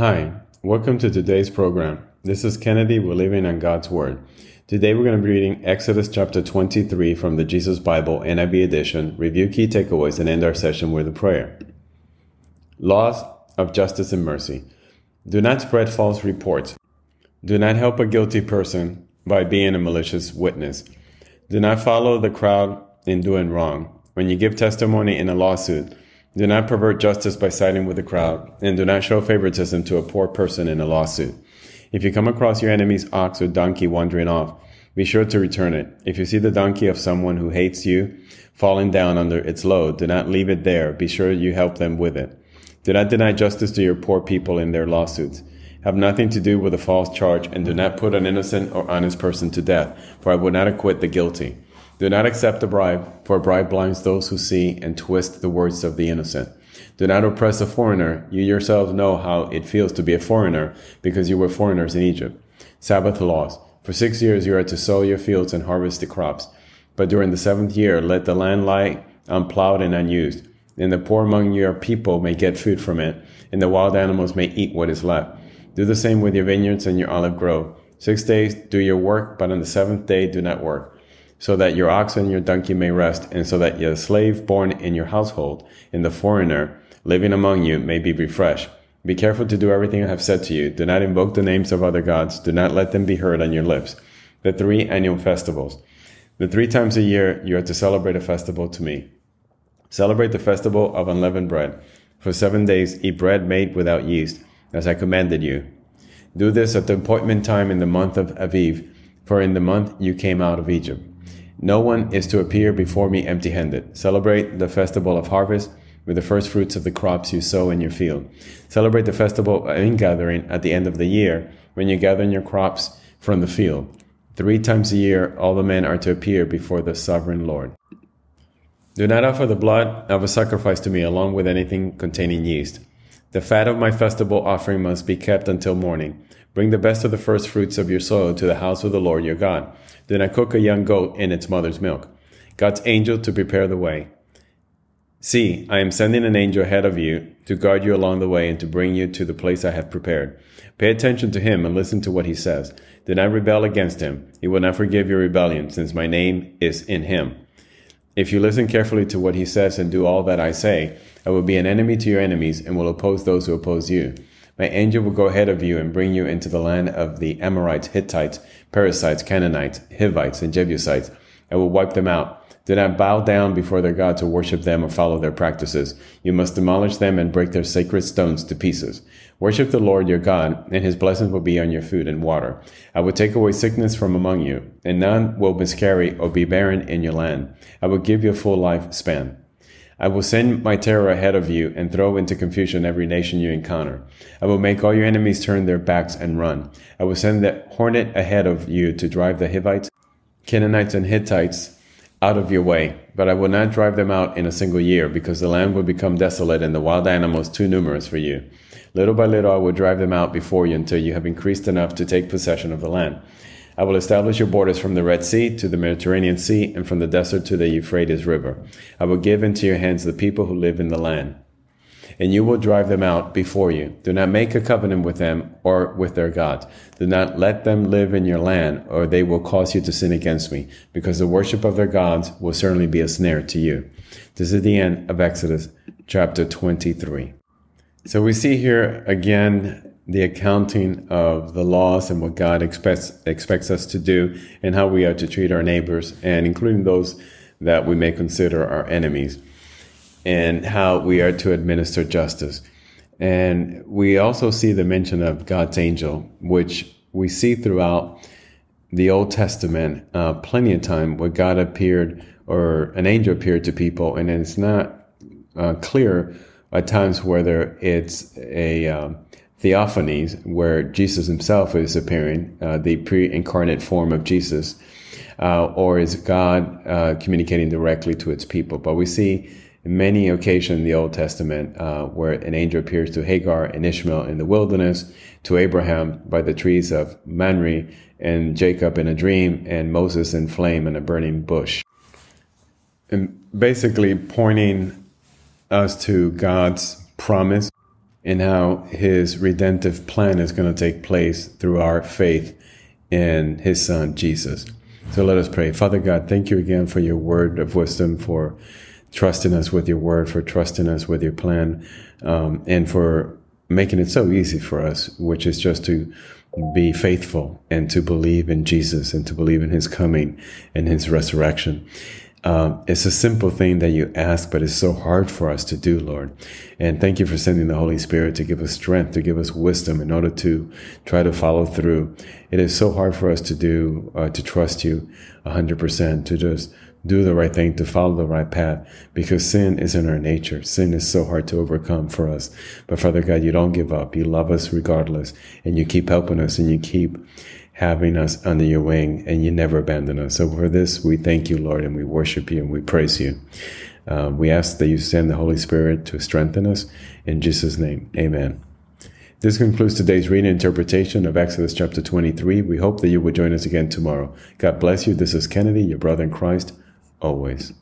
Hi, welcome to today's program. This is Kennedy. We're living on God's Word. Today we're going to be reading Exodus chapter 23 from the Jesus Bible NIV edition, review key takeaways, and end our session with a prayer. Laws of justice and mercy. Do not spread false reports. Do not help a guilty person by being a malicious witness. Do not follow the crowd in doing wrong. When you give testimony in a lawsuit, do not pervert justice by siding with the crowd, and do not show favoritism to a poor person in a lawsuit. If you come across your enemy's ox or donkey wandering off, be sure to return it. If you see the donkey of someone who hates you falling down under its load, do not leave it there. Be sure you help them with it. Do not deny justice to your poor people in their lawsuits. Have nothing to do with a false charge, and do not put an innocent or honest person to death, for I will not acquit the guilty. Do not accept a bribe, for a bribe blinds those who see and twist the words of the innocent. Do not oppress a foreigner. You yourselves know how it feels to be a foreigner, because you were foreigners in Egypt. Sabbath laws. For six years you are to sow your fields and harvest the crops. But during the seventh year, let the land lie unplowed and unused. And the poor among your people may get food from it, and the wild animals may eat what is left. Do the same with your vineyards and your olive grove. Six days do your work, but on the seventh day do not work so that your ox and your donkey may rest, and so that your slave born in your household, and the foreigner living among you may be refreshed. Be careful to do everything I have said to you. Do not invoke the names of other gods. Do not let them be heard on your lips. The three annual festivals. The three times a year you are to celebrate a festival to me. Celebrate the festival of unleavened bread. For seven days eat bread made without yeast, as I commanded you. Do this at the appointment time in the month of Aviv, for in the month you came out of Egypt. No one is to appear before me empty handed. Celebrate the festival of harvest with the first fruits of the crops you sow in your field. Celebrate the festival of ingathering at the end of the year when you gather in your crops from the field. Three times a year, all the men are to appear before the sovereign Lord. Do not offer the blood of a sacrifice to me along with anything containing yeast. The fat of my festival offering must be kept until morning. Bring the best of the first fruits of your soil to the house of the Lord your God. Then I cook a young goat in its mother's milk. God's angel to prepare the way. See, I am sending an angel ahead of you to guard you along the way and to bring you to the place I have prepared. Pay attention to him and listen to what he says. Do not rebel against him. He will not forgive your rebellion, since my name is in him. If you listen carefully to what he says and do all that I say, I will be an enemy to your enemies and will oppose those who oppose you. My angel will go ahead of you and bring you into the land of the Amorites, Hittites, Perizzites, Canaanites, Hivites, and Jebusites. I will wipe them out. Do not bow down before their gods to worship them or follow their practices. You must demolish them and break their sacred stones to pieces. Worship the Lord your God, and his blessings will be on your food and water. I will take away sickness from among you, and none will miscarry or be barren in your land. I will give you a full life span. I will send my terror ahead of you and throw into confusion every nation you encounter. I will make all your enemies turn their backs and run. I will send the hornet ahead of you to drive the Hivites, Canaanites, and Hittites out of your way. But I will not drive them out in a single year, because the land will become desolate and the wild animals too numerous for you. Little by little I will drive them out before you until you have increased enough to take possession of the land. I will establish your borders from the Red Sea to the Mediterranean Sea and from the desert to the Euphrates River. I will give into your hands the people who live in the land, and you will drive them out before you. Do not make a covenant with them or with their gods. Do not let them live in your land, or they will cause you to sin against me, because the worship of their gods will certainly be a snare to you. This is the end of Exodus chapter 23. So we see here again the accounting of the laws and what God expects expects us to do and how we are to treat our neighbors and including those that we may consider our enemies and how we are to administer justice. And we also see the mention of God's angel, which we see throughout the Old Testament uh, plenty of time where God appeared or an angel appeared to people, and it's not uh, clear at times whether it's a um, theophanies, where Jesus himself is appearing, uh, the pre incarnate form of Jesus, uh, or is God uh, communicating directly to its people? But we see many occasions in the Old Testament uh, where an angel appears to Hagar and Ishmael in the wilderness, to Abraham by the trees of Mamre, and Jacob in a dream, and Moses in flame in a burning bush. And basically pointing us to God's promise and how his redemptive plan is going to take place through our faith in his son, Jesus. So let us pray. Father God, thank you again for your word of wisdom, for trusting us with your word, for trusting us with your plan, um, and for making it so easy for us, which is just to be faithful and to believe in Jesus and to believe in his coming and his resurrection. Um, it's a simple thing that you ask, but it's so hard for us to do, Lord. And thank you for sending the Holy Spirit to give us strength, to give us wisdom in order to try to follow through. It is so hard for us to do, uh, to trust you 100%, to just do the right thing, to follow the right path, because sin is in our nature. Sin is so hard to overcome for us. But Father God, you don't give up. You love us regardless, and you keep helping us, and you keep having us under your wing, and you never abandon us. So for this, we thank you, Lord, and we worship you and we praise you. Um, we ask that you send the Holy Spirit to strengthen us. In Jesus' name, amen. This concludes today's reading interpretation of Exodus chapter 23. We hope that you will join us again tomorrow. God bless you. This is Kennedy, your brother in Christ, always.